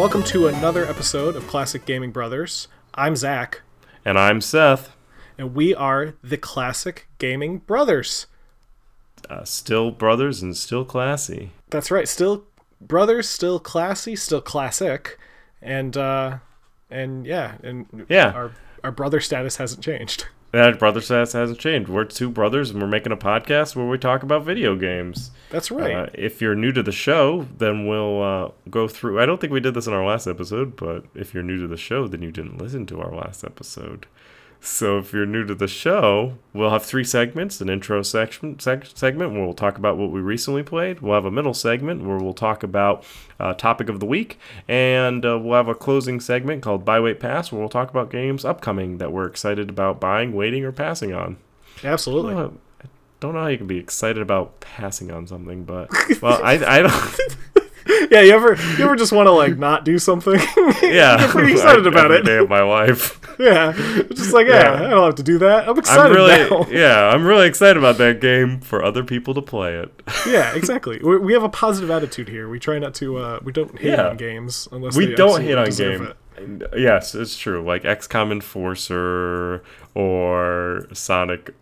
Welcome to another episode of Classic Gaming Brothers. I'm Zach, And I'm Seth. and we are the Classic Gaming Brothers. Uh, still brothers and still classy. That's right, still brothers, still classy, still classic, and uh, and yeah, and Yeah. our our brother status hasn't changed. That brother status hasn't changed. We're two brothers and we're making a podcast where we talk about video games. That's right. Uh, if you're new to the show, then we'll uh, go through. I don't think we did this in our last episode, but if you're new to the show, then you didn't listen to our last episode. So if you're new to the show, we'll have three segments: an intro section seg- segment where we'll talk about what we recently played. We'll have a middle segment where we'll talk about uh, topic of the week, and uh, we'll have a closing segment called Buy Wait Pass, where we'll talk about games upcoming that we're excited about buying, waiting, or passing on. Absolutely. Uh, I don't know how you can be excited about passing on something, but well, I I don't. yeah, you ever you ever just want to like not do something? Yeah, You're pretty excited I- about it. day of my life. yeah, just like yeah, Yeah. I don't have to do that. I'm excited I'm really now. yeah, I'm really excited about that game for other people to play it. yeah, exactly. We, we have a positive attitude here. We try not to. Uh, we don't hate Yeah. on games unless we don't hit on deserve game. it. Yes, it's true. Like XCOM Enforcer or Sonic,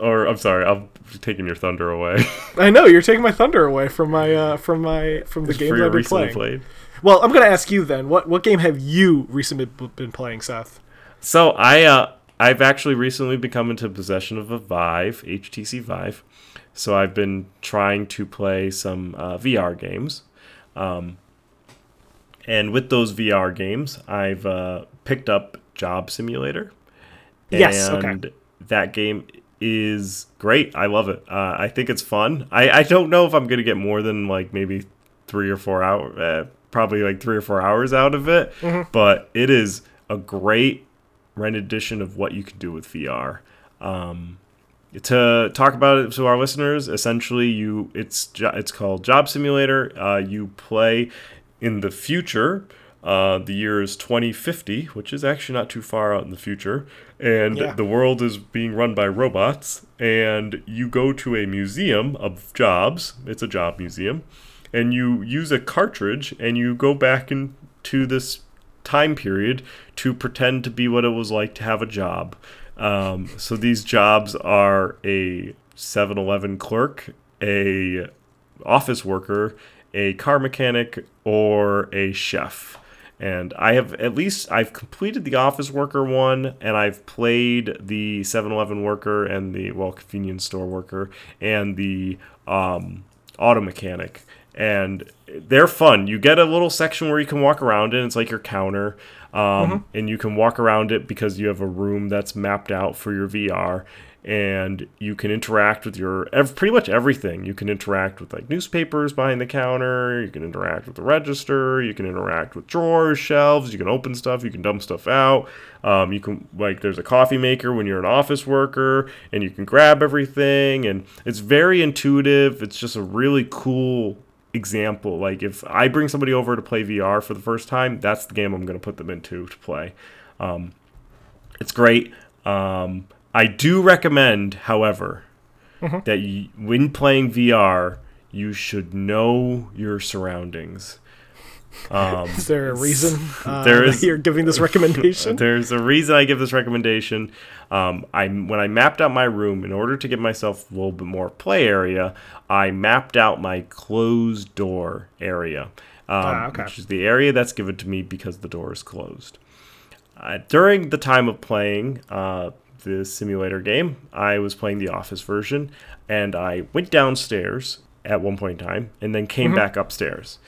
or I'm sorry, I'm taking your thunder away. I know you're taking my thunder away from my uh, from my from the games I've been recently playing. played. Well, I'm gonna ask you then. What what game have you recently been playing, Seth? So I uh I've actually recently become into possession of a Vive, HTC Vive. So I've been trying to play some uh, VR games. Um, and with those VR games, I've uh, picked up Job Simulator. Yes, okay. That game is great. I love it. Uh, I think it's fun. I, I don't know if I'm going to get more than like maybe three or four hours, uh, probably like three or four hours out of it. Mm-hmm. But it is a great rendition of what you can do with VR. Um, to talk about it to our listeners, essentially, you it's it's called Job Simulator. Uh, you play in the future. Uh, the year is 2050, which is actually not too far out in the future, and Yeah. the world is being run by robots. And you go to a museum of jobs. It's a job museum, and you use a cartridge and you go back into this time period to pretend to be what it was like to have a job. Um, so these jobs are a 7-Eleven clerk, a office worker, a car mechanic, or a chef. And I have at least I've completed the office worker one, and I've played the 7-Eleven worker and the well convenience store worker and the um, auto mechanic. And they're fun. You get a little section where you can walk around it. It's like your counter, um, and you can walk around it because you have a room that's mapped out for your VR and you can interact with your pretty much everything. You can interact with like newspapers behind the counter. You can interact with the register. You can interact with drawers, shelves. You can open stuff. You can dump stuff out. Um, you can like there's a coffee maker when you're an office worker, and you can grab everything. And it's very intuitive. It's just a really cool example. Like if I bring somebody over to play VR for the first time, that's the game I'm going to put them into to play. Um, it's great. Um, I do recommend, however, that you, when playing VR, you should know your surroundings. Um, Is there a reason uh, There is- you're giving this recommendation? there's a reason I give this recommendation. Um, I when I mapped out my room in order to give myself a little bit more play area, I mapped out my closed door area, um, Ah, okay. which is the area that's given to me because the door is closed. Uh, during the time of playing uh, the simulator game, I was playing the Office version, and I went downstairs at one point in time, and then came back upstairs.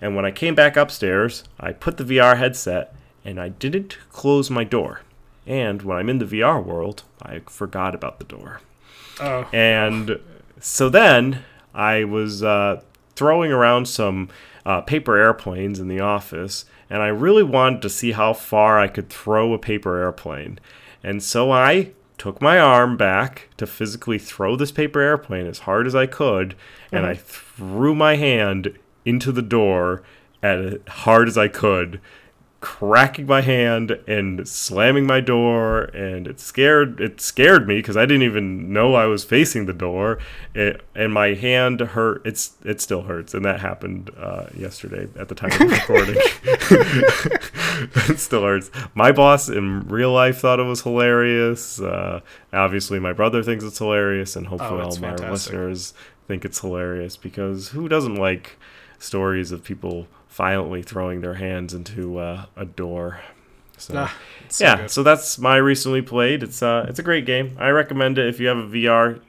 And when I came back upstairs, I put the VR headset, and I didn't close my door. And when I'm in the VR world, I forgot about the door. oh, And so then I was uh, throwing around some uh, paper airplanes in the office, and I really wanted to see how far I could throw a paper airplane. And so I took my arm back to physically throw this paper airplane as hard as I could, and uh-huh. I threw my hand into the door as hard as I could. Cracking my hand and slamming my door and it scared it scared me because I didn't even know I was facing the door it, and my hand hurt it's it still hurts and that happened uh, yesterday at the time of recording. It still hurts. My boss in real life thought it was hilarious uh, obviously my brother thinks it's hilarious and hopefully Oh, all it's my listeners think it's hilarious because who doesn't like stories of people violently throwing their hands into uh, a door. So Ah, so yeah, good. so that's my recently played. It's uh, it's a great game. I recommend it if you have a VR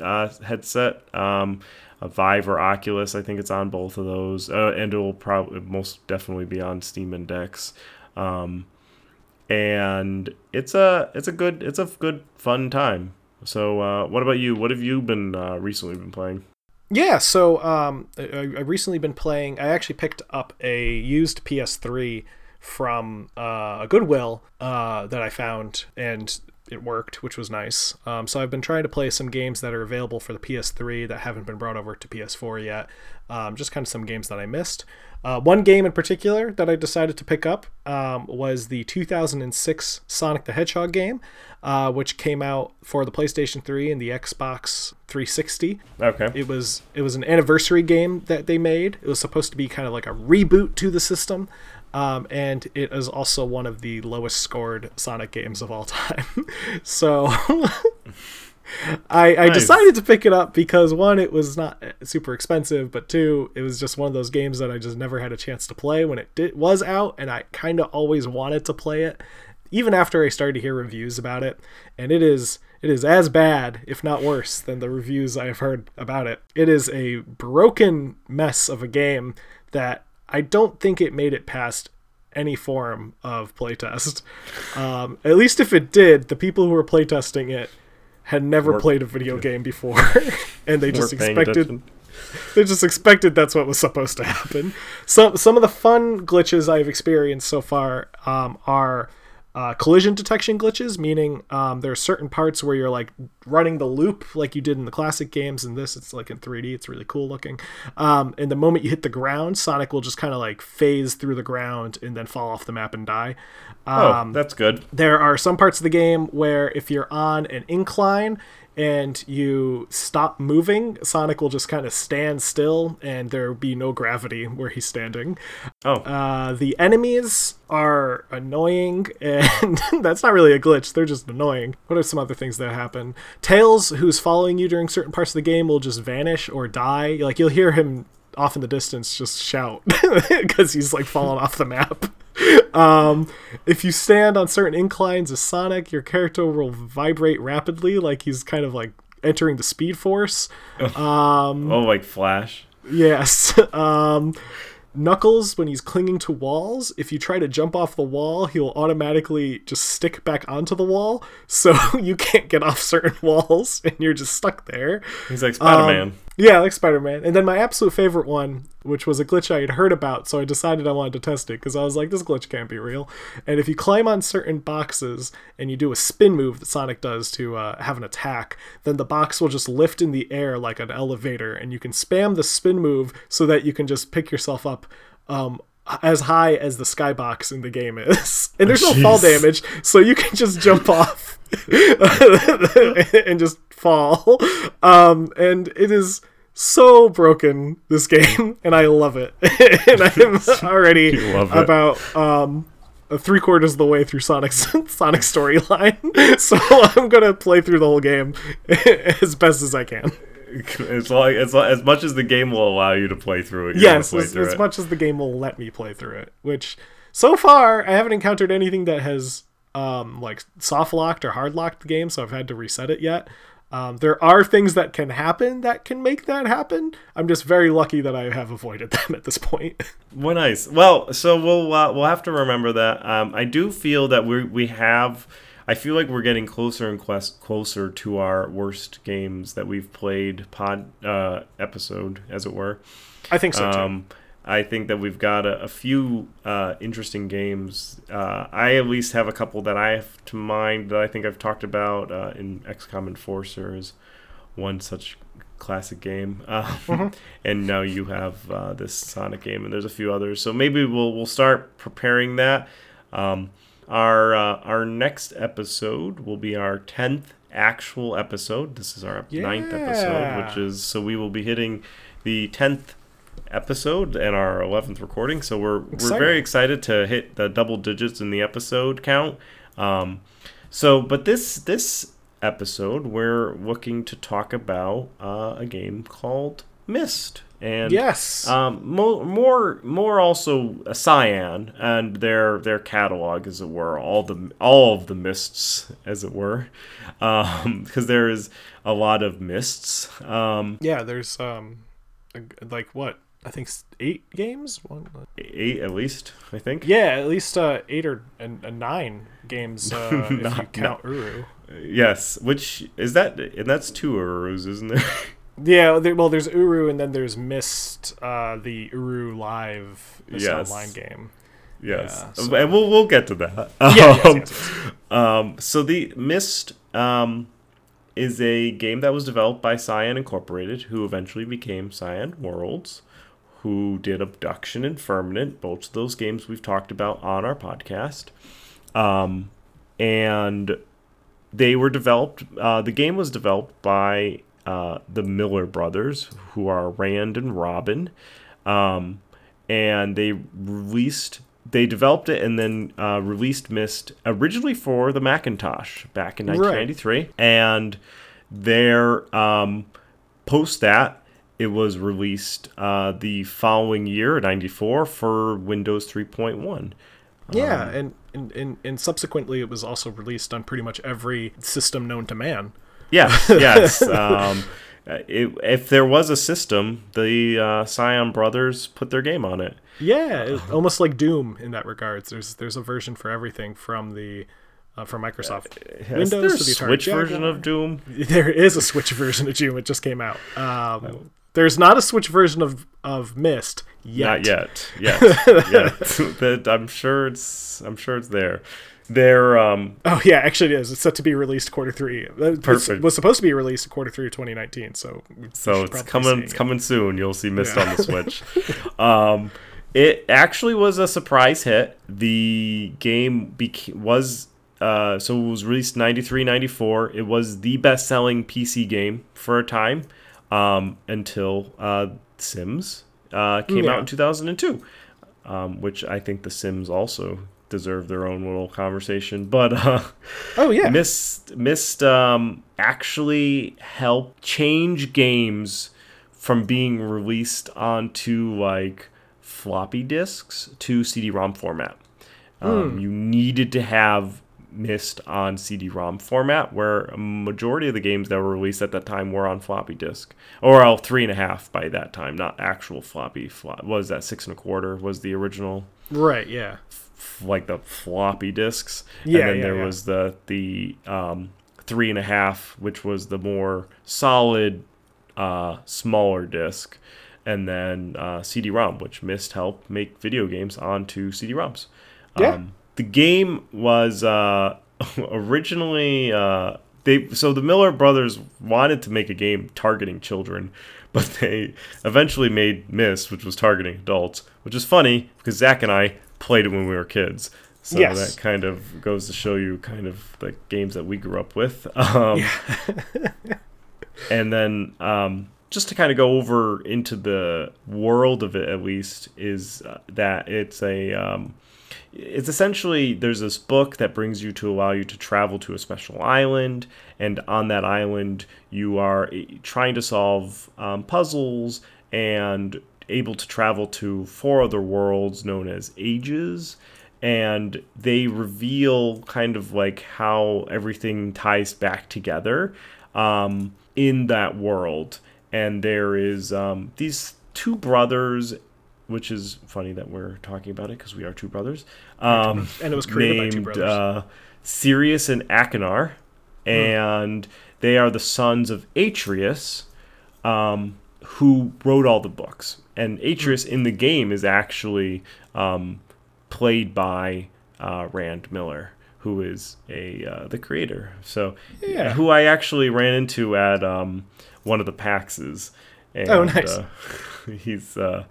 uh, headset, um, a Vive or Oculus. I think it's on both of those, uh, and it will probably most definitely be on Steam and Dex. Um, and it's a it's a good it's a good fun time. So uh, what about you? What have you been uh, recently been playing? Yeah, so um, I, I recently been playing. I actually picked up a used PS3 from uh, a Goodwill uh, that I found, and it worked, which was nice. Um, so I've been trying to play some games that are available for the PS3 that haven't been brought over to PS4 yet. Um, just kind of some games that I missed. Uh, one game in particular that I decided to pick up um, was the 2006 Sonic the Hedgehog game, uh, which came out for the PlayStation 3 and the Xbox 360 Okay. it was it was an anniversary game that they made. It was supposed to be kind of like a reboot to the system, um, and it is also one of the lowest scored Sonic games of all time. so I, I Nice. decided to pick it up because one, it was not super expensive, but two, it was just one of those games that I just never had a chance to play when it did, was out, and I kind of always wanted to play it, even after I started to hear reviews about it. And it is it is as bad, if not worse, than the reviews I have heard about it. It is a broken mess of a game that I don't think it made it past any form of playtest. Um, at least if it did, the people who were playtesting it had never played a video game before, and they just expected they just expected that's what was supposed to happen. Some some of the fun glitches I've experienced so far um, are uh, collision detection glitches, meaning um, there are certain parts where you're like running the loop like you did in the classic games. And this, it's like in 3D. It's really cool looking. Um, and the moment you hit the ground, Sonic will just kind of like phase through the ground and then fall off the map and die. Oh, Um, that's good. there are some parts of the game where if you're on an incline and you stop moving, Sonic will just kind of stand still and there will be no gravity where he's standing. Oh, Uh, the enemies are annoying, and that's not really a glitch, they're just annoying. What are some other things that happen? Tails, who's following you during certain parts of the game, will just vanish or die. Like, you'll hear him off in the distance just shout because he's like falling off the map. Um, if you stand on certain inclines as Sonic, your character will vibrate rapidly, like he's kind of like entering the Speed Force. Um, oh, like Flash. Yes. Um, Knuckles, when he's clinging to walls, if you try to jump off the wall, he'll automatically just stick back onto the wall, so you can't get off certain walls, and you're just stuck there. He's like Spider Man. Um, yeah, like Spider Man. And then my absolute favorite one, which was a glitch I had heard about, so I decided I wanted to test it because I was like, this glitch can't be real. And if you climb on certain boxes and you do a spin move that Sonic does to uh, have an attack, then the box will just lift in the air like an elevator, and you can spam the spin move so that you can just pick yourself up. Um, as high as the skybox in the game is, and there's no fall damage, so you can just jump off and just fall. Um, and it is so broken this game, and I love it. and I'm already about um three quarters of the way through Sonic's Sonic storyline, so I'm gonna play through the whole game as best as I can. Like it's like, as much as the game will allow you to play through it. Yes, play as, through as it. much as the game will let me play through it. Which so far I haven't encountered anything that has um like soft locked or hard locked the game, so I've had to reset it yet. Um, there are things that can happen that can make that happen. I'm just very lucky that I have avoided them at this point. Well, nice. Well, so we'll uh, we'll have to remember that. Um, I do feel that we we have. I feel like we're getting closer and quest closer to our worst games that we've played pod uh, episode, as it were. I think so too. Um, I think that we've got a, a few uh, interesting games. Uh, I at least have a couple that I have to mind that I think I've talked about uh, in XCOM Enforcers. One such classic game. Um, And now you have uh, this Sonic game, and there's a few others. So maybe we'll we'll start preparing that. Um, our uh, our next episode will be our tenth actual episode. This is our ninth episode, which is so we will be hitting the tenth episode and our 11th recording so we're we're very excited to hit the double digits in the episode count um so but this this episode we're looking to talk about uh, a game called Myst and Yes. um, mo- more, more also a Cyan and their their catalog, as it were, all the all of the Mysts, as it were, because there is a lot of Mysts. Um, yeah, there's um, like what I think eight games. One, uh, eight at least, I think. yeah, at least uh, eight or and, and nine games uh, if you Not- count Uru. Yes, which is that, and that's two Urus, isn't there? Yeah, there, well, there's Uru, and then there's Myst, uh, the Uru Live Myst Yes. online game. yes, Yeah, so- and we'll we'll get to that. Yeah, yes, Um, yes, yes. Um, so the Myst um, is a game that was developed by Cyan Incorporated, who eventually became Cyan Worlds, who did Abduction and Firmament, both of those games we've talked about on our podcast. Um, and they were developed. Uh, the game was developed by uh, the Miller brothers, who are Rand and Robin, um, and they released. They developed it and then uh, released Myst originally for the Macintosh back in Right. 1993, and their um, post that it was released uh, the following year, 94, for Windows 3.1. Yeah, Um, and, and, and, and subsequently it was also released on pretty much every system known to man. Yes, yes. um, it, if there was a system, the uh, Cyan brothers put their game on it. Yeah, it- almost like Doom in that regards. There's there's a version for everything from the uh, from Microsoft Is Windows to the Switch version of Doom? There is a Switch version of Doom. It just came out. Um, there's not a Switch version of of Myst yet. Not yet. Yet. yet. That- I'm sure it's. I'm sure it's there. They're. Um, Oh yeah, actually it is. It's set to be released quarter three. It Perfect. was supposed to be released quarter three of 2019. So so it's coming. It's it. coming soon. You'll see Myst Yeah. on the Switch. um, it actually was a surprise hit. The game beca- was. Uh, so it was released 93 94 it was the best-selling pc game for a time um, until uh, sims uh, came Yeah. out in 2002 um, which i think the sims also deserve their own little conversation but uh, Oh yeah. Myst Myst um, actually helped change games from being released onto like floppy disks to CD-ROM format. Um, You needed to have Myst on CD-ROM format, where a majority of the games that were released at that time were on floppy disk, or all three and a half by that time, not actual floppy. Flo- what was that six and a quarter? Was the original Right. Yeah. f- like the floppy disks. Yeah, and then yeah, there yeah. was the the um, three and a half, which was the more solid, uh, smaller disc, and then uh, CD-ROM, which Myst help make video games onto CD-ROMs. Yeah. Um, the game was uh, originally uh, they so the Miller brothers wanted to make a game targeting children, but they eventually made Myst, which was targeting adults, which is funny because Zach and I played it when we were kids. So Yes. that kind of goes to show you kind of the games that we grew up with. Um, and then um, just to kind of go over into the world of it at least is uh, that it's a um, it's essentially there's this book that brings you to allow you to travel to a special island and on that island you are eh, trying to solve um, puzzles and able to travel to four other worlds known as ages and they reveal kind of like how everything ties back together um, in that world. And there is um, these two brothers, which is funny that we're talking about it because we are two brothers. Um, And it was created by two named, brothers. Uh, Sirrus and Achenar, and they are the sons of Atreus, um, who wrote all the books. And Atreus in the game is actually um, played by uh, Rand Miller, who is a uh, the creator. So Yeah. who I actually ran into at um, one of the PAXs. And, Oh, nice. Uh, he's uh,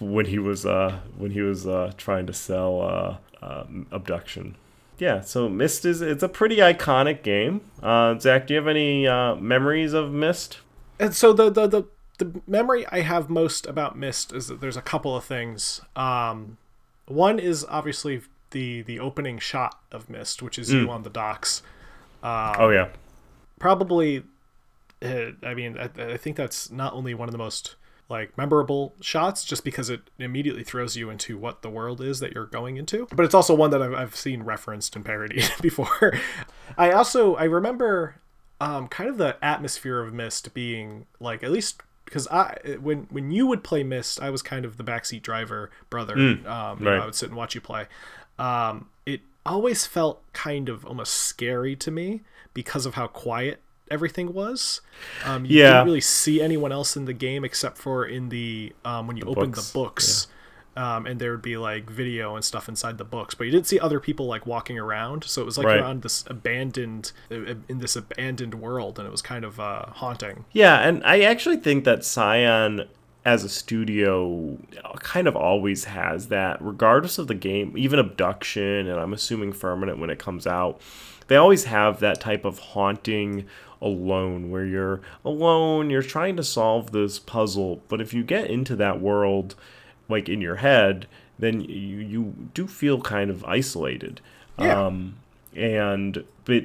when he was uh, when he was uh, trying to sell uh, um, abduction. Yeah, so Myst is it's a pretty iconic game. Uh, Zach, do you have any uh, memories of Myst? And so the, the the the memory I have most about Myst is that there's a couple of things. Um, one is obviously the the opening shot of Myst, which is you on the docks. oh yeah, Probably, I mean, I, I think that's not only one of the most like memorable shots, just because it immediately throws you into what the world is that you're going into. But it's also one that I've, I've seen referenced and parodied before. I also I remember um, kind of the atmosphere of Myst being like at least because I when when you would play Myst, I was kind of the backseat driver brother. um, you know, right. I would sit and watch you play. Um, it always felt kind of almost scary to me because of how quiet everything was. Um, you Yeah. didn't really see anyone else in the game except for in the um, when you opened books, the books. Um, and there would be like video and stuff inside the books, but you didn't see other people like walking around. So it was like Right. around this abandoned, uh, in this abandoned world, and it was kind of uh, haunting. yeah, and I actually think that Cyan as a studio kind of always has that, regardless of the game, even Abduction, and I'm assuming Firmament when it comes out, they always have that type of haunting alone where you're alone, you're trying to solve this puzzle, but if you get into that world, like in your head, then you, you do feel kind of isolated. Yeah. Um, and but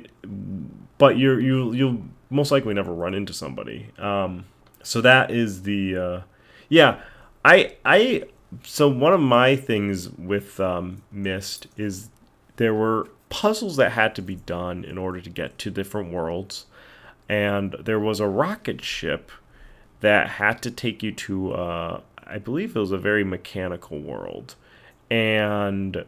but you're you you'll most likely never run into somebody. Um, so that is the uh, yeah. I I so one of my things with um, Myst is there were puzzles that had to be done in order to get to different worlds, and there was a rocket ship that had to take you to uh, I believe it was a very mechanical world, and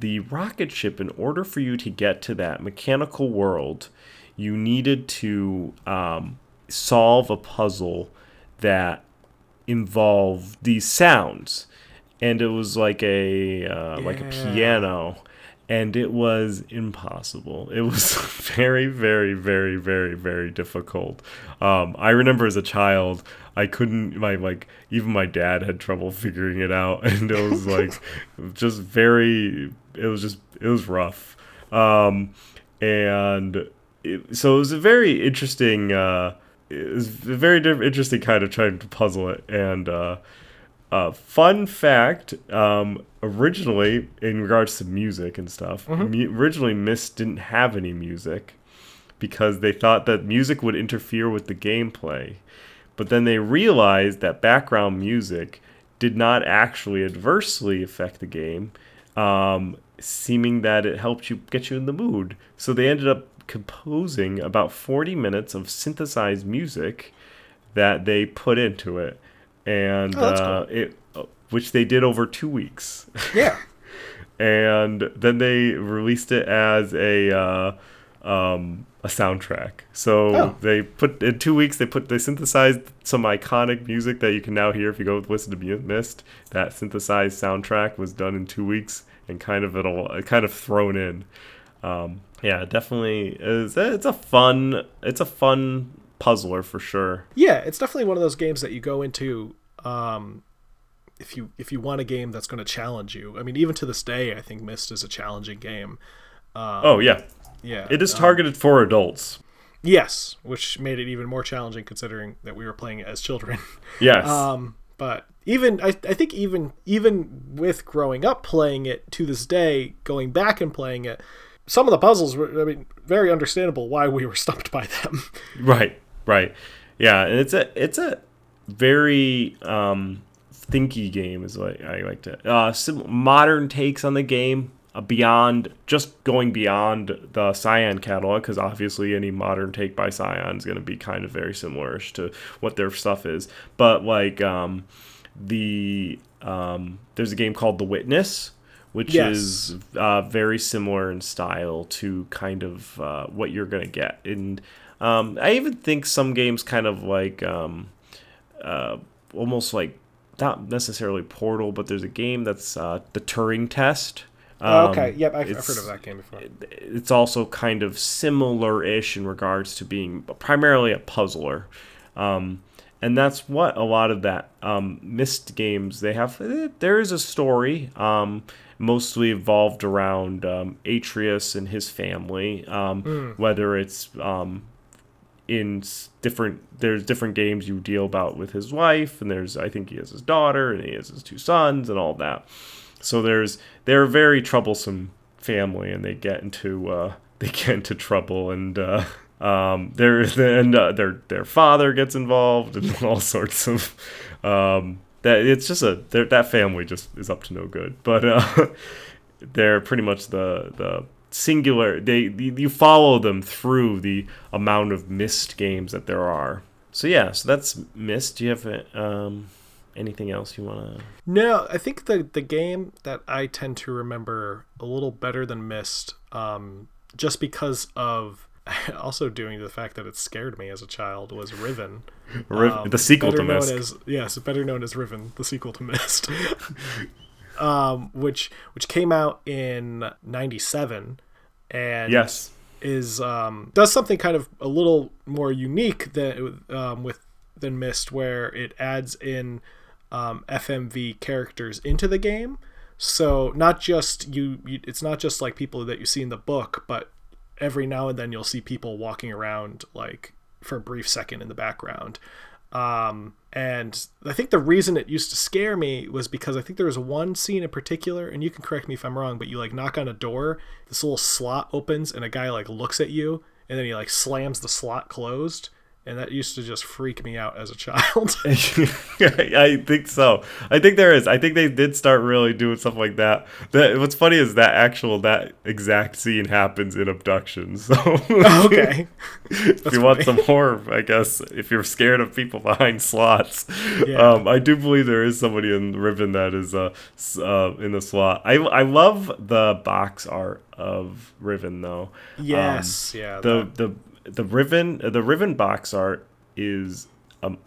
the rocket ship in order for you to get to that mechanical world you needed to um, solve a puzzle that involved these sounds and it was like a uh, like a piano and it was impossible. It was very very very very very difficult. Um, i remember as a child i couldn't my like even my dad had trouble figuring it out and it was like just very it was just it was rough. Um, and it, so it was a very interesting uh, it was a very interesting kind of trying to puzzle it and uh, uh, fun fact um, originally in regards to music and stuff mu- originally Myst didn't have any music because they thought that music would interfere with the gameplay. But then they realized that background music did not actually adversely affect the game um, seeming that it helped you get you in the mood. So they ended up composing about 40 minutes of synthesized music that they put into it and Oh, that's uh, it which they did over two weeks Yeah. and then they released it as a uh, um, a soundtrack. So Oh. they put in two weeks. They put they synthesized some iconic music that you can now hear if you go listen to Mist. That synthesized soundtrack was done in two weeks and kind of it'll kind of thrown in. Um, yeah, definitely is. It's a fun. It's a fun puzzler for sure. Yeah, it's definitely one of those games that you go into um, if you if you want a game that's going to challenge you. I mean, even to this day, I think Myst is a challenging game. oh yeah, Yeah, it is targeted for adults. yes, which made it even more challenging considering that we were playing it as children. Yes. Um, but even I, I think even even with growing up playing it to this day, going back and playing it, some of the puzzles were I mean very understandable why we were stumped by them. Right, right. Yeah, and it's a it's a very um thinky game is what I like to uh sim- modern takes on the game uh, beyond just going beyond the Cyan catalog because obviously any modern take by Cyan is going to be kind of very similar to what their stuff is but like um the um there's a game called The Witness which Yes. is uh, very similar in style to kind of uh, what you're gonna get. And um, I even think some games kind of like um, uh, almost like not necessarily Portal, but there's a game that's uh, the Turing Test. Oh, Um, okay. Yep, I've, I've heard of that game before. it's also kind of similar-ish in regards to being primarily a puzzler um, and that's what a lot of that um, Myst games they have eh, there is a story um, mostly evolved around um, atreus and his family um, whether it's um, in different there's different games you deal about with his wife and there's i think he has his daughter and he has his two sons and all that. So there's they're a very troublesome family and they get into uh, they get into trouble and uh, um, their and uh, their their father gets involved and all sorts of um, that it's just a that family just is up to no good. But uh, they're pretty much the the singular. They you follow them through the amount of Myst games that there are. So yeah so that's Myst. Do you have um, anything else you want to No, I think the the game that I tend to remember a little better than Myst, um, just because of also doing the fact that it scared me as a child was Riven. Riv- Um, the sequel to Myst. As, yes, better known as Riven, the sequel to Myst, um, which which came out in '97, and yes is um, does something kind of a little more unique than um, with than Myst, where it adds in um, FMV characters into the game. So not just you, you, it's not just like people that you see in the book, but every now and then you'll see people walking around like for a brief second in the background. Um, and I think the reason it used to scare me was because I think there was one scene in particular, and you can correct me if I'm wrong, but you like knock on a door, this little slot opens, and a guy like looks at you, and then he like slams the slot closed, and that used to just freak me out as a child. I think so. I think there is. I think they did start really doing stuff like that. That what's funny is that actual that exact scene happens in Abduction. So okay. if you want some horror, I guess if you're scared of people behind slots, Yeah. um, I do believe there is somebody in Riven that is uh, uh in the slot. I I love the box art of Riven though. Yes. yeah. the the the Riven the Riven box art is um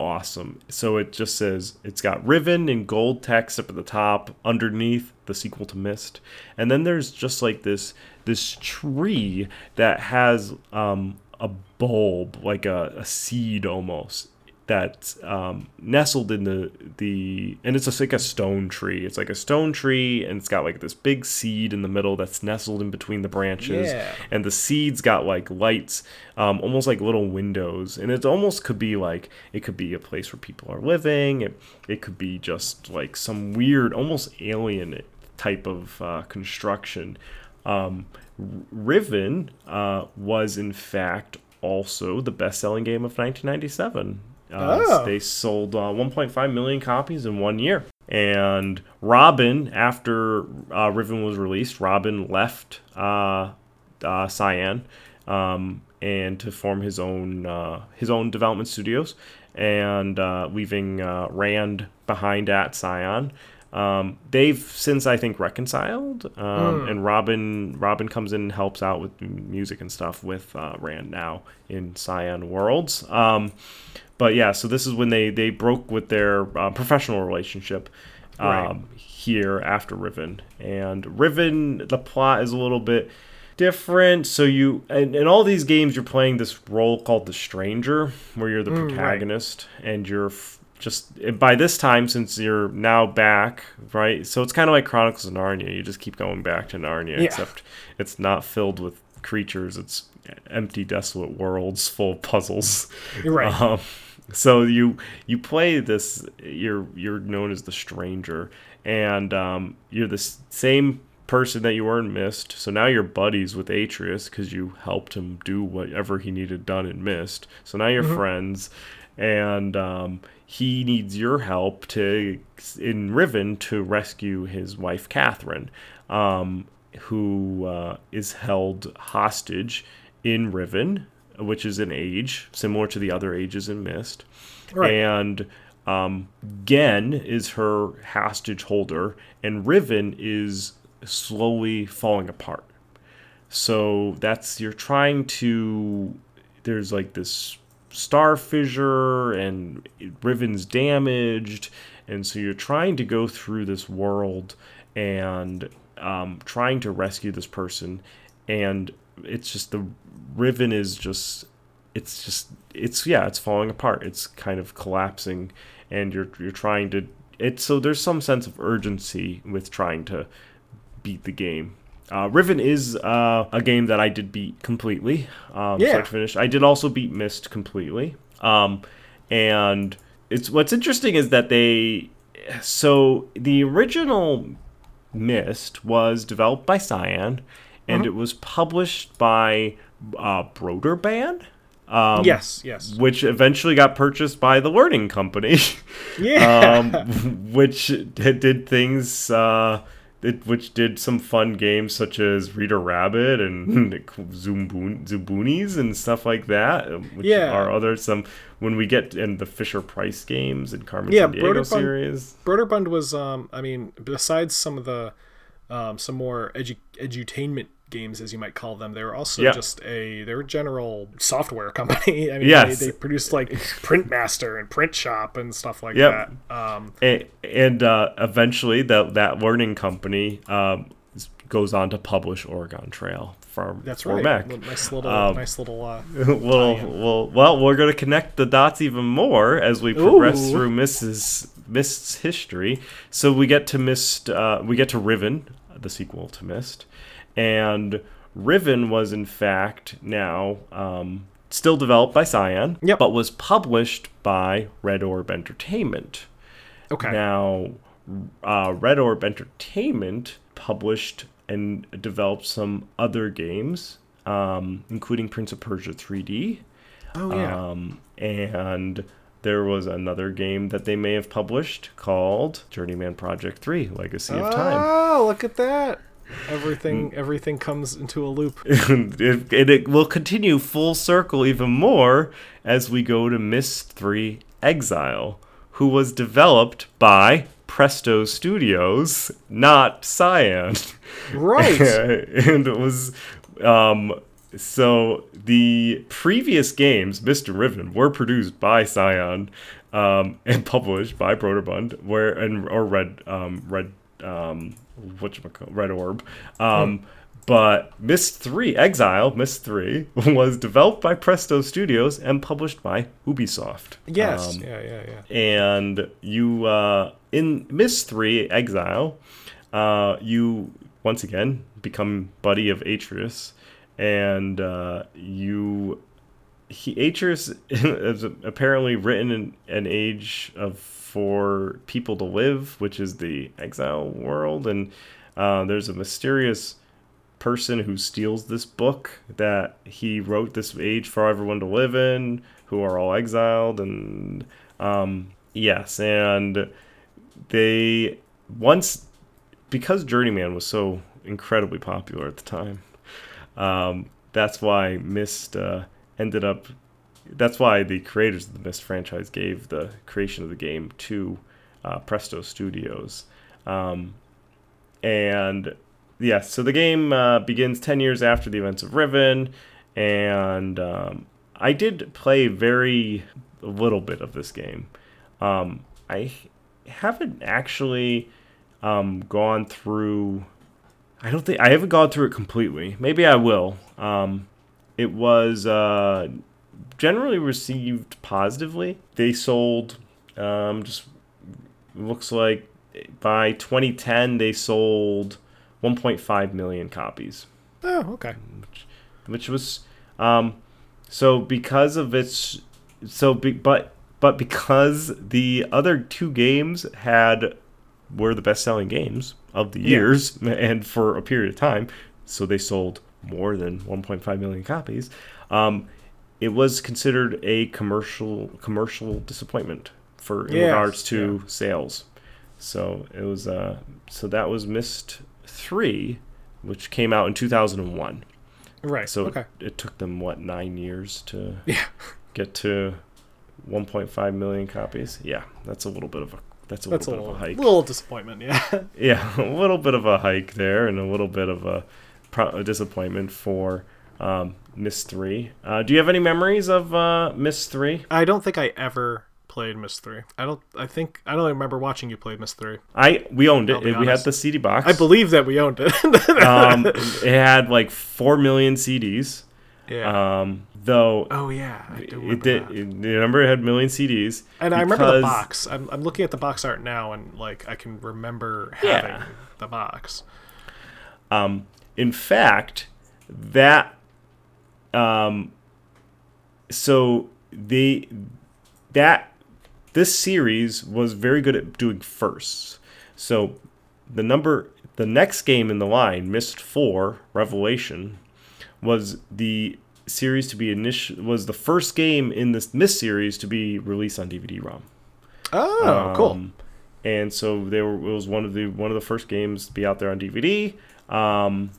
awesome. So it just says it's got Riven in gold text up at the top, underneath the sequel to Myst, and then there's just like this this tree that has um a bulb like a, a seed almost that's um, nestled in the the and it's just like a stone tree. It's like a stone tree, and it's got like this big seed in the middle that's nestled in between the branches. Yeah. And the seeds got like lights, um, almost like little windows, and it almost could be like it could be a place where people are living. It it could be just like some weird, almost alien type of uh, construction. Um, Riven uh, was in fact also the best-selling game of 1997. Uh, Oh. They sold uh, 1.5 million copies in one year. And Robin, after uh, Riven was released, Robin left uh, uh, Cyan um, and to form his own uh, his own development studios, and uh, leaving uh, Rand behind at Cyan. Um, they've since I think reconciled, um, and Robin Robin comes in and helps out with music and stuff with uh, Rand now in Cyan Worlds. Um, but yeah, so this is when they they broke with their uh, professional relationship um, Right. here after Riven, and Riven the plot is a little bit different. So you and in all these games you're playing this role called the stranger, where you're the Mm, right. protagonist and you're f- just by this time since you're now back, right? So it's kind of like Chronicles of Narnia. You just keep going back to Narnia, Yeah. except it's not filled with creatures. It's empty, desolate worlds full of puzzles. You're right. Um, so you you play this. You're you're known as the stranger, and um, you're the same person that you were in Myst. So now you're buddies with Atreus because you helped him do whatever he needed done in Myst. So now you're friends, and um, he needs your help to in Riven to rescue his wife Catherine, um, who uh, is held hostage in Riven, which is an age similar to the other ages in Myst, Right. and um, Gehn is her hostage holder, and Riven is slowly falling apart. So that's you're trying to. There's like this star fissure, and Riven's damaged, and so you're trying to go through this world and um, trying to rescue this person, and it's just the Riven is just it's just it's yeah it's falling apart. It's kind of collapsing, and you're you're trying to it's so there's some sense of urgency with trying to beat the game. Uh, Riven is uh, a game that I did beat completely, um, Yeah. start to finish. I did also beat Myst completely, um, and it's what's interesting is that they so the original Myst was developed by Cyan, and it was published by uh, Broderbund. Um, yes, yes. which eventually got purchased by the Learning Company, Yeah. um, which did did things, uh, it, which did some fun games such as Reader Rabbit and Zumboon, Zuboonies and stuff like that. um, Which Yeah. are other some when we get in the Fisher Price games and Carmen Yeah, San Broderbund- series. Broderbund was, um, I mean, besides some of the, um, some more edu- edutainment games, as you might call them, they were also Yeah. just a, they were a general software company. I mean, Yes. they, they produced like Printmaster and Print Shop and stuff like Yep. that. Um, and, and uh, eventually that that learning company um, goes on to publish Oregon Trail for that's right. Mac. Nice little, Um, nice little. Uh, well, well, well, we're going to connect the dots even more as we progress Ooh. through Mrs. Myst's history. So we get to Myst, uh, we get to Riven, the sequel to Myst, and Riven was in fact now um, still developed by Cyan, Yep. but was published by Red Orb Entertainment. okay. Now, uh, Red Orb Entertainment published and developed some other games, um, including Prince of Persia 3D. oh yeah. Um, and there was another game that they may have published called Journeyman Project 3 Legacy of Time. Oh, look at that. Everything, everything comes into a loop. and it, and it will continue full circle even more as we go to Myst 3 Exile, who was developed by Presto Studios, not Cyan. Right. and it was um so the previous games mr riven were produced by Cyan um and published by Broderbund where and or red um red um what red orb um but Myst 3 Exile, Myst 3, was developed by Presto Studios and published by Ubisoft. yes. Um, yeah. Yeah. Yeah. and you uh, in Myst Three Exile, uh, you once again become buddy of Atreus, and uh, you he Atreus is apparently written in an age of for people to live, which is the exile world, and uh, there's a mysterious person who steals this book that he wrote this age for everyone to live in, who are all exiled, and um, yes, and they once because Journeyman was so incredibly popular at the time. Um, that's why Myst uh, ended up. That's why the creators of the Myst franchise gave the creation of the game to uh, Presto Studios. Um, and yes, so the game uh, begins 10 years after the events of Riven. And um, I did play very little bit of this game. Um, I haven't actually um, gone through. I don't think I haven't gone through it completely. Maybe I will. Um, it was uh, generally received positively. They sold um, just looks like by 2010 they sold 1.5 million copies Oh, okay. which was um so because of its so be, but but because the other two games had were the best selling games of the Yeah. years and for a period of time so they sold more than 1.5 million copies um it was considered a commercial commercial disappointment for in Yes, regards to sales so it was uh so that was Myst 3 which came out in 2001 Right. so okay. it, it took them what nine years to Yeah. get to 1.5 million copies. Yeah, that's a little bit of a that's a That's a little little, of a hike. little disappointment. Yeah. Yeah, a little bit of a hike there, and a little bit of a, pro- a disappointment for um, Myst Three. Uh, do you have any memories of uh, Myst Three? I don't think I ever played Myst Three. I don't. I think I don't remember watching you play Myst Three. I we owned it. We had the CD box. I believe that we owned it. um, it had like four million CDs. yeah. Um, though oh yeah. I do it remember did. that. It, remember, it had million CDs. And I remember the box. I'm, I'm looking at the box art now, and like I can remember Yeah. having the box. Um, in fact, that um, so they that this series was very good at doing firsts. So the number the next game in the line, Myst Four Revelation, was the series to be initial was the first game in this Myst series to be released on DVD-ROM. Oh, cool. Um, And so they were it was one of the one of the first games to be out there on DVD. Um,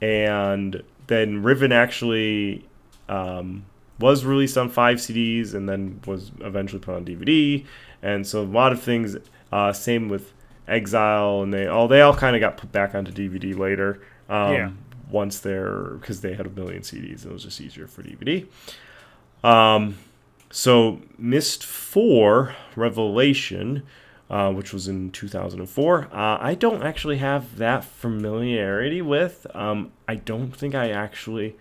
and then Riven actually um, was released on five CDs and then was eventually put on DVD. And so a lot of things. Uh, same with Exile, and they all they all kind of got put back onto DVD later. Um, Yeah. Once they're because they had a million CDs, it was just easier for DVD. Um, so Myst 4 Revelation, uh, which was in 2004, uh, I don't actually have that familiarity with. Um, I don't think I actually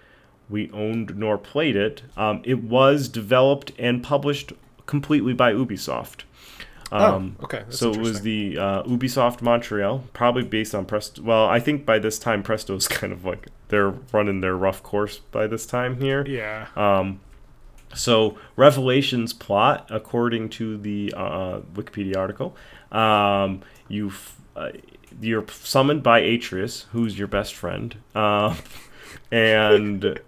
we owned nor played it. Um, it was developed and published completely by Ubisoft. Um, oh, okay. That's so it was the uh, Ubisoft Montreal, probably based on Presto. Well, I think by this time Presto's kind of like they're running their rough course by this time here. yeah. Um, so Revelation's plot, according to the uh, Wikipedia article, um, you uh, you're summoned by Atrus, who's your best friend, uh, and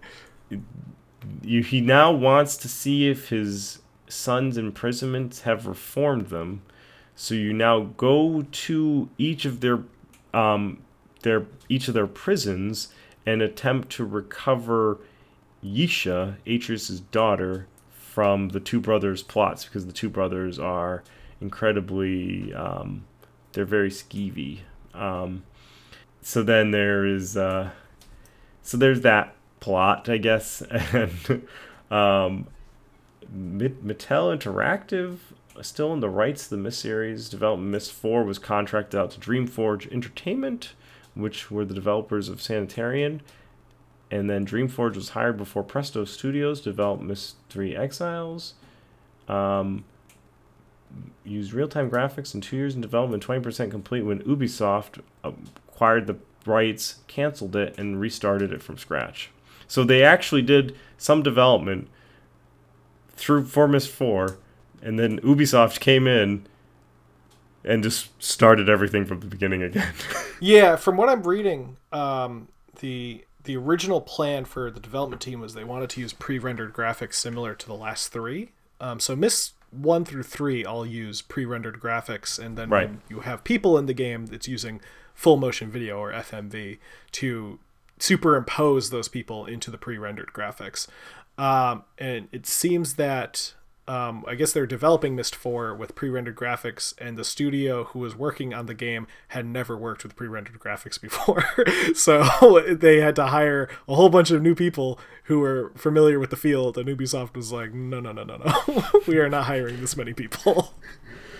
you, he now wants to see if his son's imprisonments have reformed them. So you now go to each of their um, their each of their prisons and attempt to recover Yeesha, Atrus' daughter, from the two brothers' plots because the two brothers are incredibly um, they're very skeevy. Um, so then there is uh, so there's that plot, I guess, and um, Mattel Interactive still in the rights to the Myst series. Development Myst 4 was contracted out to Dreamforge Entertainment, which were the developers of Sanitarium. And then Dreamforge was hired before Presto Studios developed 3 Exiles. Um, used real time graphics in two years in development, 20% complete when Ubisoft acquired the rights, canceled it, and restarted it from scratch. So they actually did some development through for Myst 4, and then Ubisoft came in and just started everything from the beginning again. Yeah, from what I'm reading, um, the the original plan for the development team was they wanted to use pre-rendered graphics similar to the last three. Um, so Myst one through three all use pre-rendered graphics, and then Right. when you have people in the game, it's using full motion video or FMV to superimpose those people into the pre-rendered graphics. Um, and it seems that um, I guess they're developing Myst 4 with pre-rendered graphics, and the studio who was working on the game had never worked with pre-rendered graphics before, so they had to hire a whole bunch of new people who were familiar with the field. And Ubisoft was like, "No, no, no, no, no, we are not hiring this many people.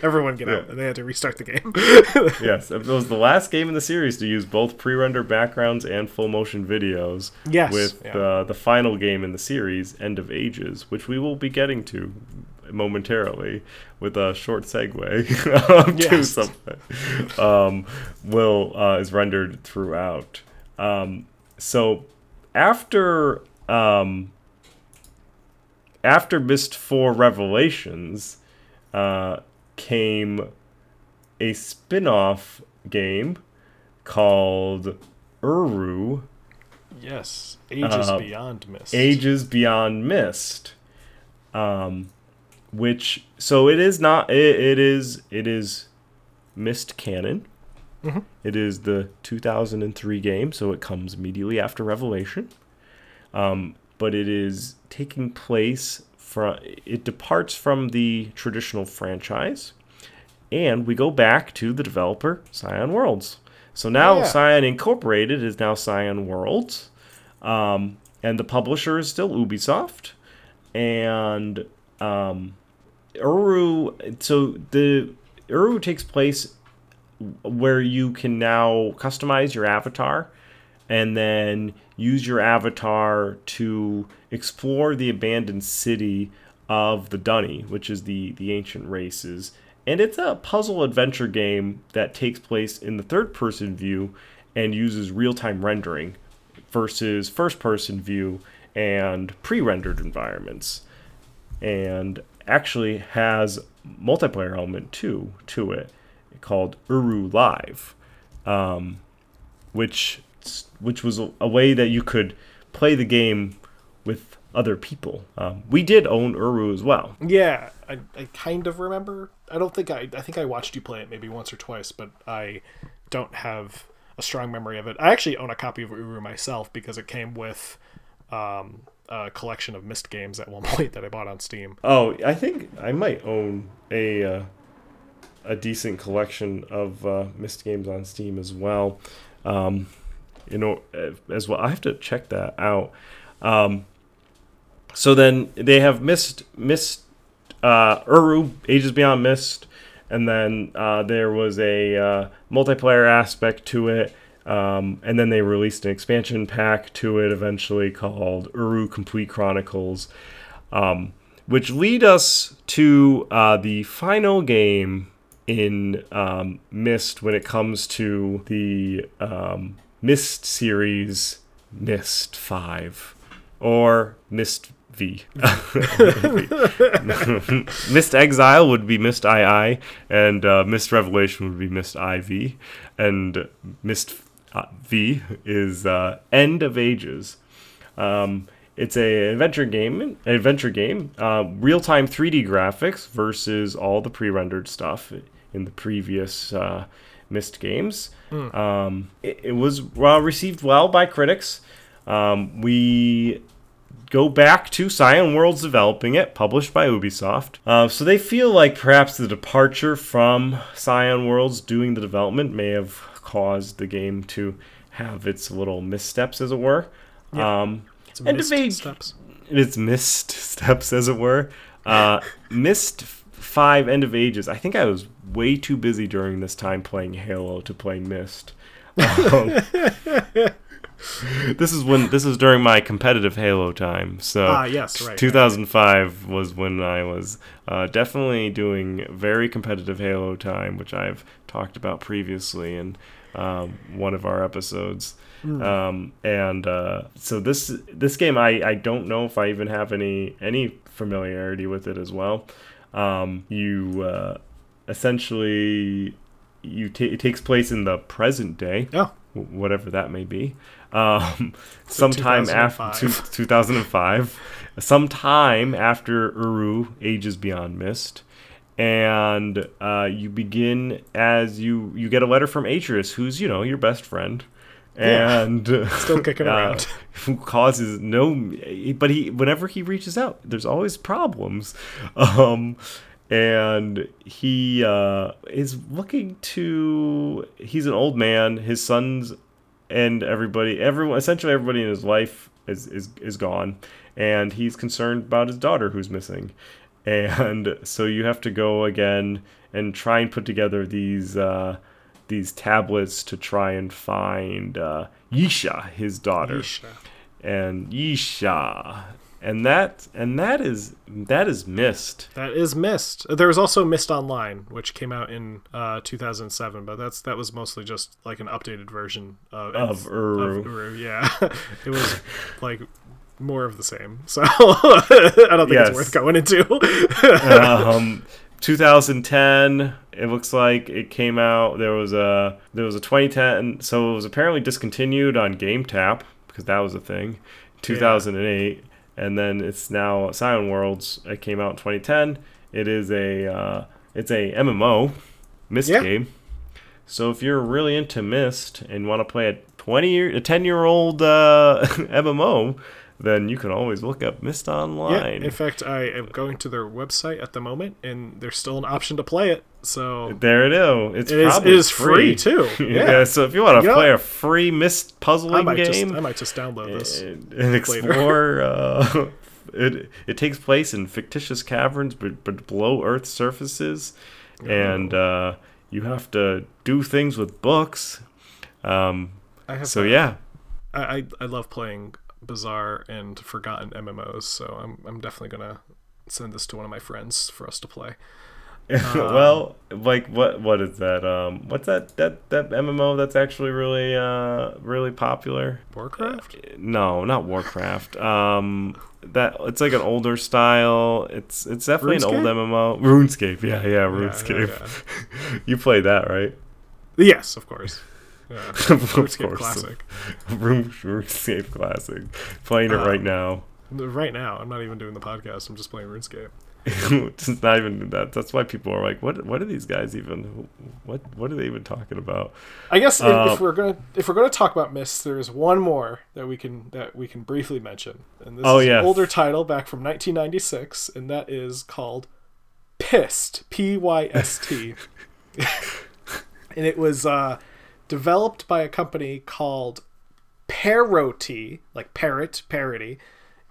Everyone get out!" Yeah. And they had to restart the game. yes, it was the last game in the series to use both pre-render backgrounds and full motion videos. Yes, With yeah. uh, the final game in the series, End of Ages, which we will be getting to momentarily with a short segue to Yes. something. Um, will uh, is rendered throughout. Um, so after um, after Myst Four Revelations uh, came a spin-off game called Uru yes, ages Uh, beyond Myst. Ages Beyond Myst. Um which so it is not it, it is it is Myst canon. Mhm. It is the 2003 game, so it comes immediately after Revelation. Um, but it is taking place from it departs from the traditional franchise, and we go back to the developer Cyan Worlds. So now Yeah. Cyan Incorporated is now Cyan Worlds, um, and the publisher is still Ubisoft, and um, Uru. So the Uru takes place where you can now customize your avatar and then use your avatar to explore the abandoned city of the D'ni, which is the the ancient races. And it's a puzzle adventure game that takes place in the third person view and uses real time rendering versus first person view and pre rendered environments. And actually has multiplayer element too to it called Uru Live, um, which which was a, a, way that you could play the game with other people. Um, we did own Uru as well. Yeah, I, I kind of remember. I don't think I I think I watched you play it maybe once or twice, but I don't have a strong memory of it. I actually own a copy of Uru myself because it came with um, a collection of Myst games at one point that I bought on Steam. Oh, I think I might own a uh, a decent collection of uh, Myst games on Steam as well. Um, you know, as well. I have to check that out. Um, so then they have Myst, Myst, uh, Uru, Ages Beyond Myst, and then uh, there was a uh, multiplayer aspect to it. Um, and then they released an expansion pack to it eventually called Uru Complete Chronicles, um, which lead us to uh, the final game in um, Myst when it comes to the um, Myst series Myst 5 or Myst V. Myst Exile would be Myst II, and uh, Myst Revelation would be Myst IV, and Myst uh, V is uh, End of Ages. Um, it's a adventure game, an adventure game, uh, real time 3D graphics versus all the pre rendered stuff in the previous Myst games. Mm. Um, it, it, was well received well by critics. Um, we go back to Cyan Worlds developing it, published by Ubisoft. Uh, so they feel like perhaps the departure from Cyan Worlds doing the development may have caused the game to have its little missteps, as it were. Yeah. Um, it's and debate steps. It's missed steps, as it were. Uh, Myst five End of Ages. I think I was way too busy during this time playing Halo to play Myst. Um, this is when this is during my competitive Halo time. So ah, yes, right. 2005 right. was when I was uh, definitely doing very competitive Halo time, which I've talked about previously in um, one of our episodes. Mm. Um, and uh, so this this game, I, I don't know if I even have any any familiarity with it as well. Um, you uh, essentially you t- it takes place in the present day. Oh. Whatever that may be. Um, so sometime after 2005, sometime after Uru Ages Beyond Myst, and uh, you begin as you you get a letter from Atrus, who's you know your best friend, and yeah, still kicking uh, around, who causes no, but he whenever he reaches out, there's always problems. Um, and he uh, is looking to. He's an old man. His sons and everybody, everyone, essentially everybody in his life is is is gone, and he's concerned about his daughter who's missing, and so you have to go again and try and put together these uh, these tablets to try and find uh, Yeesha, his daughter, Yeesha. and Yeesha and that and that is that is Myst. That is Myst. There was also Myst Online, which came out in uh, 2007, but that's that was mostly just like an updated version of, of Uru. Of Uru. Yeah, it was like more of the same. So I don't think yes. it's worth going into. um, 2010 it looks like it came out there was a there was a 2010 so it was apparently discontinued on GameTap because that was a thing 2008 and then it's now Cyan Worlds. It came out in 2010. It is a uh, it's a MMO Myst yeah. game. So if you're really into Myst and want to play a 20 year a 10 year old uh, MMO, then you can always look up Myst Online. Yeah, in fact, I am going to their website at the moment, and there's still an option to play it. So there it is. It's it probably it is free. free too. Yeah. yeah. So if you want to you play know, a free Myst puzzling I game, just, I might just download this and, and explore uh, it it takes place in fictitious caverns, but, but below Earth's surfaces, and uh, you have to do things with books. Um, I have so yeah, I, I I love playing bizarre and forgotten MMOs, so I'm I'm definitely gonna send this to one of my friends for us to play. well, like what what is that? Um, what's that that that MMO that's actually really uh really popular? Warcraft? No, not Warcraft. Um, that it's like an older style. It's it's definitely an old MMO. RuneScape, yeah, yeah, RuneScape. yeah. you play that, right? Yes, of course. Yeah. of RuneScape course. Classic. Rune, RuneScape Classic. Playing it Uh, right now. Right now, I'm not even doing the podcast. I'm just playing RuneScape. it's not even that. That's why people are like, "What? What are these guys even? What? What are they even talking about?" I guess if, Uh, if we're gonna if we're gonna talk about Myst, there's one more that we can that we can briefly mention, and this Oh, is an older title back from 1996, and that is called Pyst, P Y S T, and it was uh, developed by a company called Parody, like parrot parody,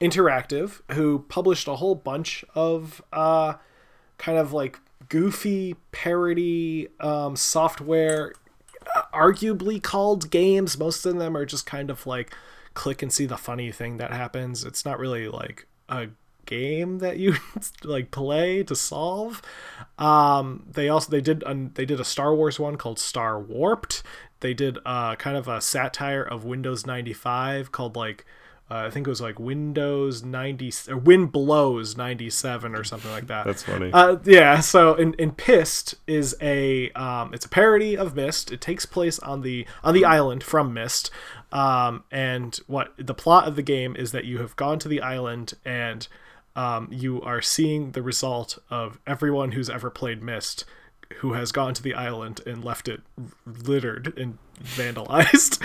interactive, who published a whole bunch of uh, kind of like goofy parody um, software uh, arguably called games. Most of them are just kind of like click and see the funny thing that happens. It's not really like a game that you like play to solve. Um they also they did they did a star wars one called star warped. They did uh kind of a satire of windows 95 called like uh, I think it was like Windows 90 or Win Blows 97 or something like that. That's funny. Uh, yeah. So, in, in Pyst is a um, it's a parody of Myst. It takes place on the on the island from Myst. Um, and what the plot of the game is that you have gone to the island and um, you are seeing the result of everyone who's ever played Myst who has gone to the island and left it littered and vandalized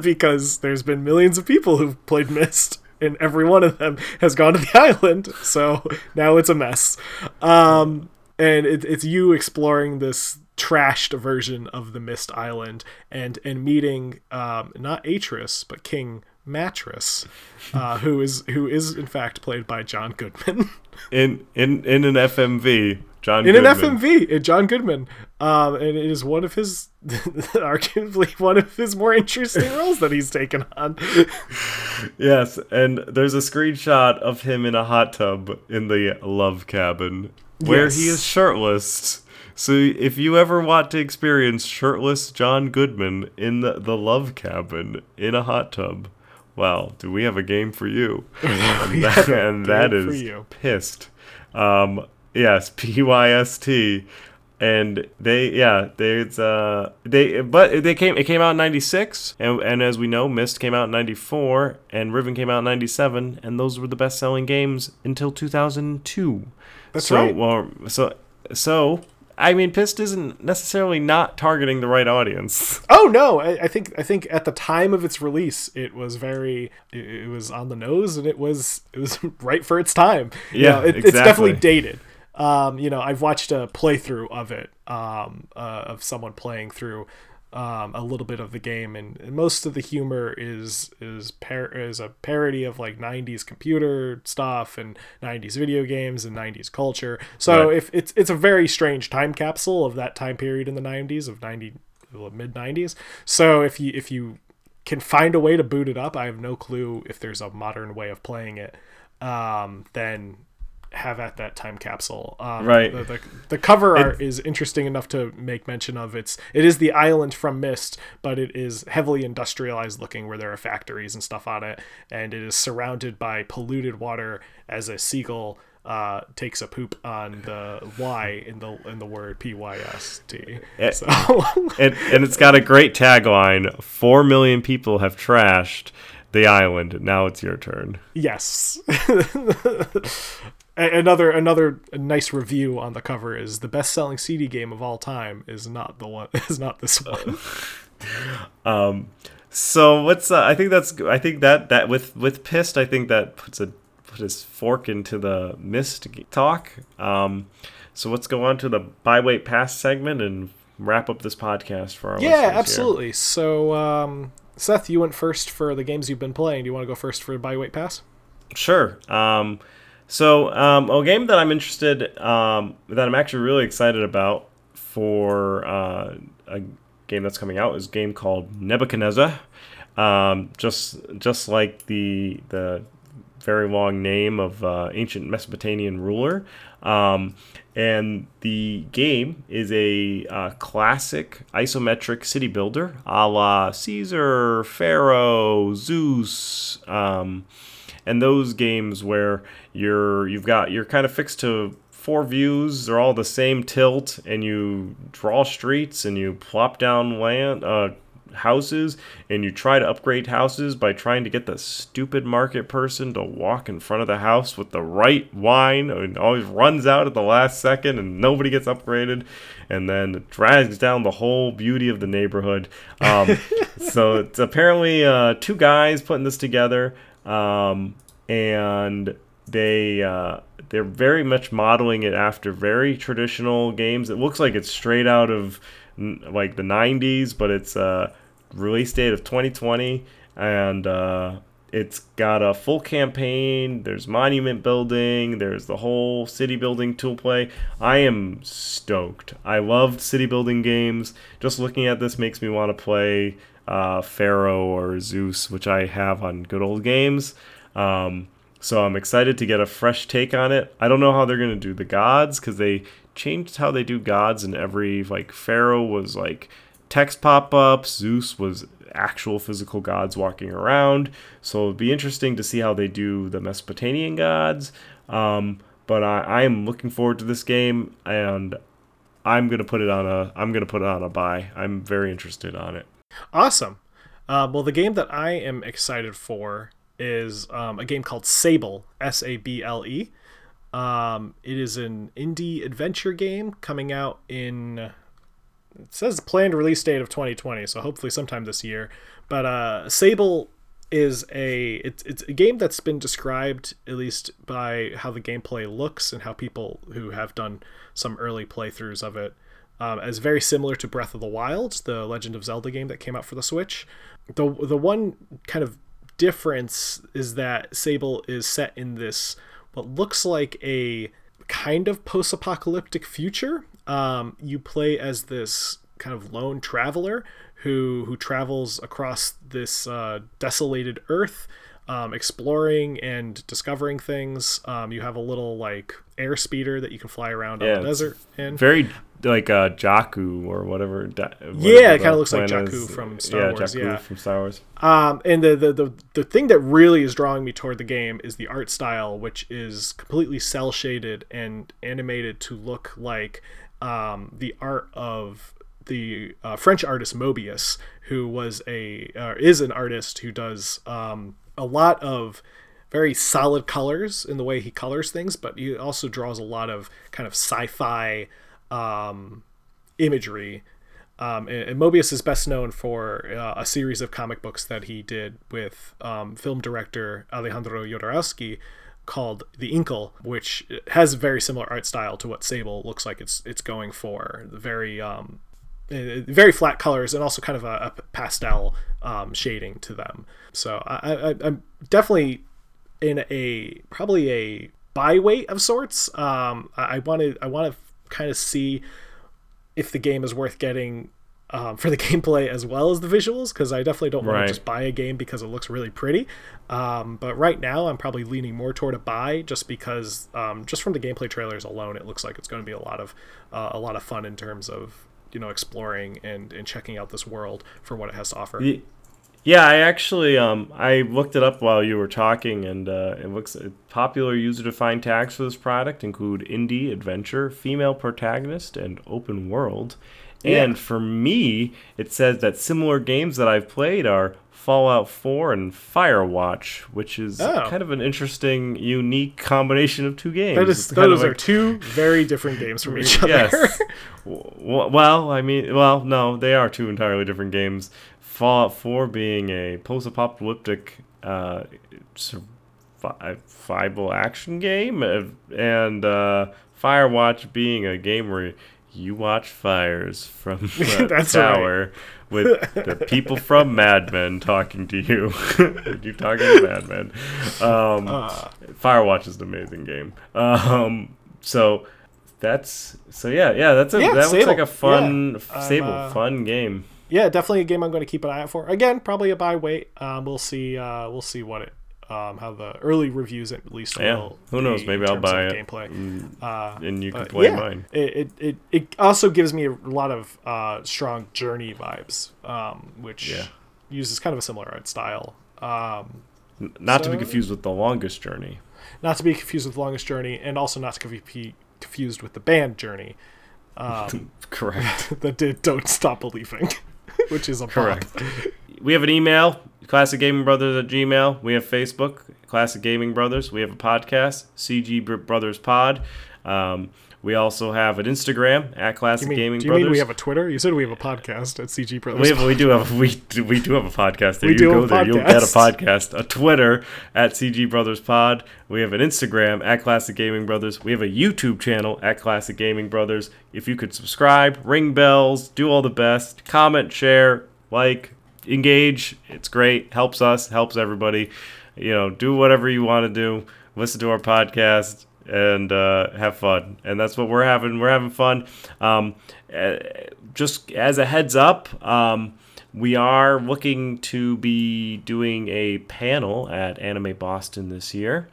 because there's been millions of people who've played Myst and every one of them has gone to the island so now it's a mess um, and it, it's you exploring this trashed version of the Myst Island and and meeting um, not Atrus but King Mattruss, uh, who is who is in fact played by John Goodman. in in in an FMV, John in Goodman. an FMV, uh, John Goodman, um, and it is one of his, arguably one of his more interesting roles that he's taken on. Yes, and there's a screenshot of him in a hot tub in the love cabin where he is shirtless. So if you ever want to experience shirtless John Goodman in the, the love cabin in a hot tub, well, do we have a game for you? and that, and that is Pyst. Um, yes, P Y S T. And they, yeah, they, it's, uh, they, but they came, it came out in '96, and and as we know, Myst came out in '94, and Riven came out in '97, and those were the best-selling games until 2002. That's so, right. Well, so, so, I mean, Pyst isn't necessarily not targeting the right audience. Oh no, I, I think I think at the time of its release, it was very it, it was on the nose and it was it was right for its time. You Yeah, know, it, it's definitely dated. Um, you know, I've watched a playthrough of it um, uh, of someone playing through um, a little bit of the game, and, and most of the humor is is par- is a parody of like '90s computer stuff and '90s video games and '90s culture. So Right. if it's it's a very strange time capsule of that time period in the '90s of '90 mid '90s. So if you if you can find a way to boot it up, I have no clue if there's a modern way of playing it. Um, then have at that time capsule. Um, Right. The, the, the cover art is interesting enough to make mention of. It's it is the island from Myst, but it is heavily industrialized looking, where there are factories and stuff on it, and it is surrounded by polluted water as a seagull. Uh, takes a poop on the Y in the in the word P Y S T. Eh, So and and it's got a great tagline: Four million people have trashed the island. Now it's your turn. Yes. Another another nice review on the cover is the best selling CD game of all time is not the one is not this one. um, So what's uh, I think that's I think that that with with Pyst I think that puts a put his fork into the Myst talk. Um, so let's go on to the byweight pass segment and wrap up this podcast for our listeners yeah, here. absolutely. So um, Seth, you went first for the games you've been playing. Do you want to go first for byweight pass? Sure. Um, so um, a game that I'm interested, um, that I'm actually really excited about for uh, a game that's coming out is a game called Nebuchadnezzar. Um, just just like the the very long name of uh, ancient Mesopotamian ruler. Um, and the game is a uh, classic isometric city builder a la Caesar, Pharaoh, Zeus, um, and those games where you're you've got you're kind of fixed to four views. They're all the same tilt, and you draw streets and you plop down land. Uh, houses and you try to upgrade houses by trying to get the stupid market person to walk in front of the house with the right wine and always runs out at the last second and nobody gets upgraded and then drags down the whole beauty of the neighborhood. Um, so it's apparently uh, two guys putting this together um, and they uh, they're very much modeling it after very traditional games. It looks like it's straight out of like the 90s, but it's uh, release date of 2020, and uh, it's got a full campaign. There's monument building. There's the whole city building tool play. I am stoked. I loved city building games. Just looking at this makes me want to play uh, Pharaoh or Zeus, which I have on good old games. Um, so I'm excited to get a fresh take on it. I don't know how they're gonna do the gods because they changed how they do gods in every like Pharaoh was like text pop ups. Zeus was actual physical gods walking around. So it'd be interesting to see how they do the Mesopotamian gods. Um, but I, I am looking forward to this game, and I'm gonna put it on a I'm gonna put it on a buy. I'm very interested on it. Awesome. Uh, well, the game that I am excited for is um, a game called Sable, S A B L E. Um, it is an indie adventure game coming out in it says planned release date of 2020, so hopefully sometime this year. But uh, Sable is a it's it's a game that's been described at least by how the gameplay looks and how people who have done some early playthroughs of it um, as very similar to Breath of the Wild, the Legend of Zelda game that came out for the Switch. The the one kind of difference is that Sable is set in this what looks like a kind of post-apocalyptic future um, you play as this kind of lone traveler who who travels across this uh, desolated Earth, um, exploring and discovering things. Um, you have a little like air speeder that you can fly around yeah, on the desert in. Very like uh, Jakku or whatever. whatever yeah, it kind of looks like Jakku is. from Star yeah, Wars. Jakku yeah, from Star Wars. Um, and the, the the the thing that really is drawing me toward the game is the art style, which is completely cell shaded and animated to look like um, the art of the uh, French artist Moebius, who was a uh, is an artist who does um, a lot of very solid colors in the way he colors things, but he also draws a lot of kind of sci-fi um, imagery. Um, and, and, Moebius is best known for uh, a series of comic books that he did with um, film director Alejandro Jodorowsky, called the Incal, which has a very similar art style to what Sable looks like it's it's going for. Very um, eh, very flat colors and also kind of a, a pastel um, shading to them. So I, am definitely in a probably a buy wait of sorts. Um, I want to I want to kind of see if the game is worth getting um, for the gameplay as well as the visuals because I definitely don't want to just buy a game because it looks really pretty. Um, but right now, I'm probably leaning more toward a buy just because um, just from the gameplay trailers alone, it looks like it's going to be a lot of uh, a lot of fun in terms of you know exploring and and checking out this world for what it has to offer. Yeah, I actually um, I looked it up while you were talking, and uh, it looks uh, popular user-defined tags for this product include indie, adventure, female protagonist, and open world. Yeah. And for me, it says that similar games that I've played are Fallout 4 and Firewatch, which is oh. kind of an interesting, unique combination of two games. That is, those are like, two very different games from each other. Yes. well, I mean, well, no, they are two entirely different games. Fallout 4 being a post-apocalyptic uh, survival action game, and uh, Firewatch being a game where you watch fires from the tower with the people from Mad Men talking to you. you talking to Mad Men. Um, Uh, Firewatch is an amazing game. Um, so that's so yeah yeah that's a, Yeah, that looks like a fun Yeah, Sable uh, fun game. Yeah, definitely a game I'm going to keep an eye out for. Again, probably a buy wait. Um, we'll see. Uh, we'll see what it. Um, how the early reviews at least Yeah, who knows? Maybe I'll buy it. Gameplay. Mm, Uh, and you can play yeah, mine. It, it, it, also gives me a lot of uh, strong journey vibes, um, which Yeah. uses kind of a similar art style. Um, Not to be confused with the longest journey. not to be confused with the Longest Journey, and also not to be confused with the band Journey. Um, Correct. that did Don't Stop Believing, which is a Correct. we have an email, Classic Gaming Brothers at Gmail. We have Facebook, Classic Gaming Brothers. We have a podcast, CG Brothers Pod. Um, we also have an Instagram at Classic mean, Gaming do you Brothers. mean we have a Twitter? You said we have a podcast at CG Brothers. we, have, we do have we do, we do have a podcast. There We you do go there. You'll get a podcast. podcast, a Twitter at CG Brothers Pod. We have an Instagram at Classic Gaming Brothers. We have a YouTube channel at Classic Gaming Brothers. If you could subscribe, ring bells, do all the best, comment, share, like, engage. It's great. Helps us. Helps everybody. You know, do whatever you want to do. Listen to our podcast and uh, have fun. And that's what we're having. We're having fun. Um, uh, just as a heads up, um, we are looking to be doing a panel at Anime Boston this year.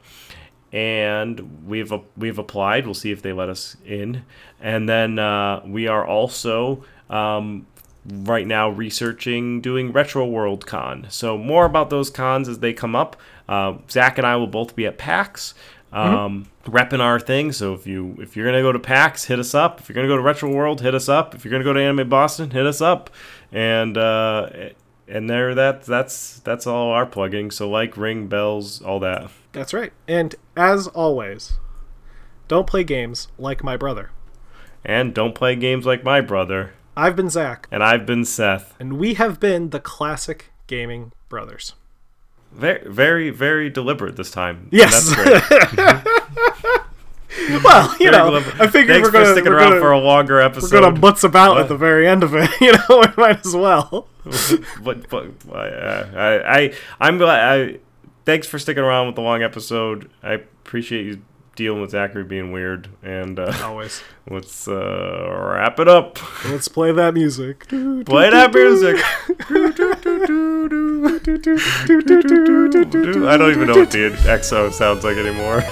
And we've we've applied. We'll see if they let us in. And then uh, we are also um, right now researching doing Retro World Con. So more about those cons as they come up. Uh, Zach and I will both be at PAX, um, repping our thing. So if you if you're gonna go to PAX, hit us up. If you're gonna go to Retro World, hit us up. If you're gonna go to Anime Boston, hit us up. And uh, and there that that's that's all our plugging. So like, ring bells, all that. That's right. And as always, don't play games like my brother. And don't play games like my brother. I've been Zach, And I've been Seth. and we have been the Classic Gaming Brothers. Very, very, very deliberate this time. Yes. that's great. Well, you Very know, deliberate. I figured Thanks we're gonna stick sticking around gonna, for a longer episode. we're gonna butts about What? at the very end of it. You know, we might as well. but, but uh, I, I, I'm glad. I thanks for sticking around with the long episode. I appreciate you dealing with Zachary being weird, and uh, Always. let's uh, wrap it up. Let's play that music. Play that music. I don't even know what the EXO sounds like anymore.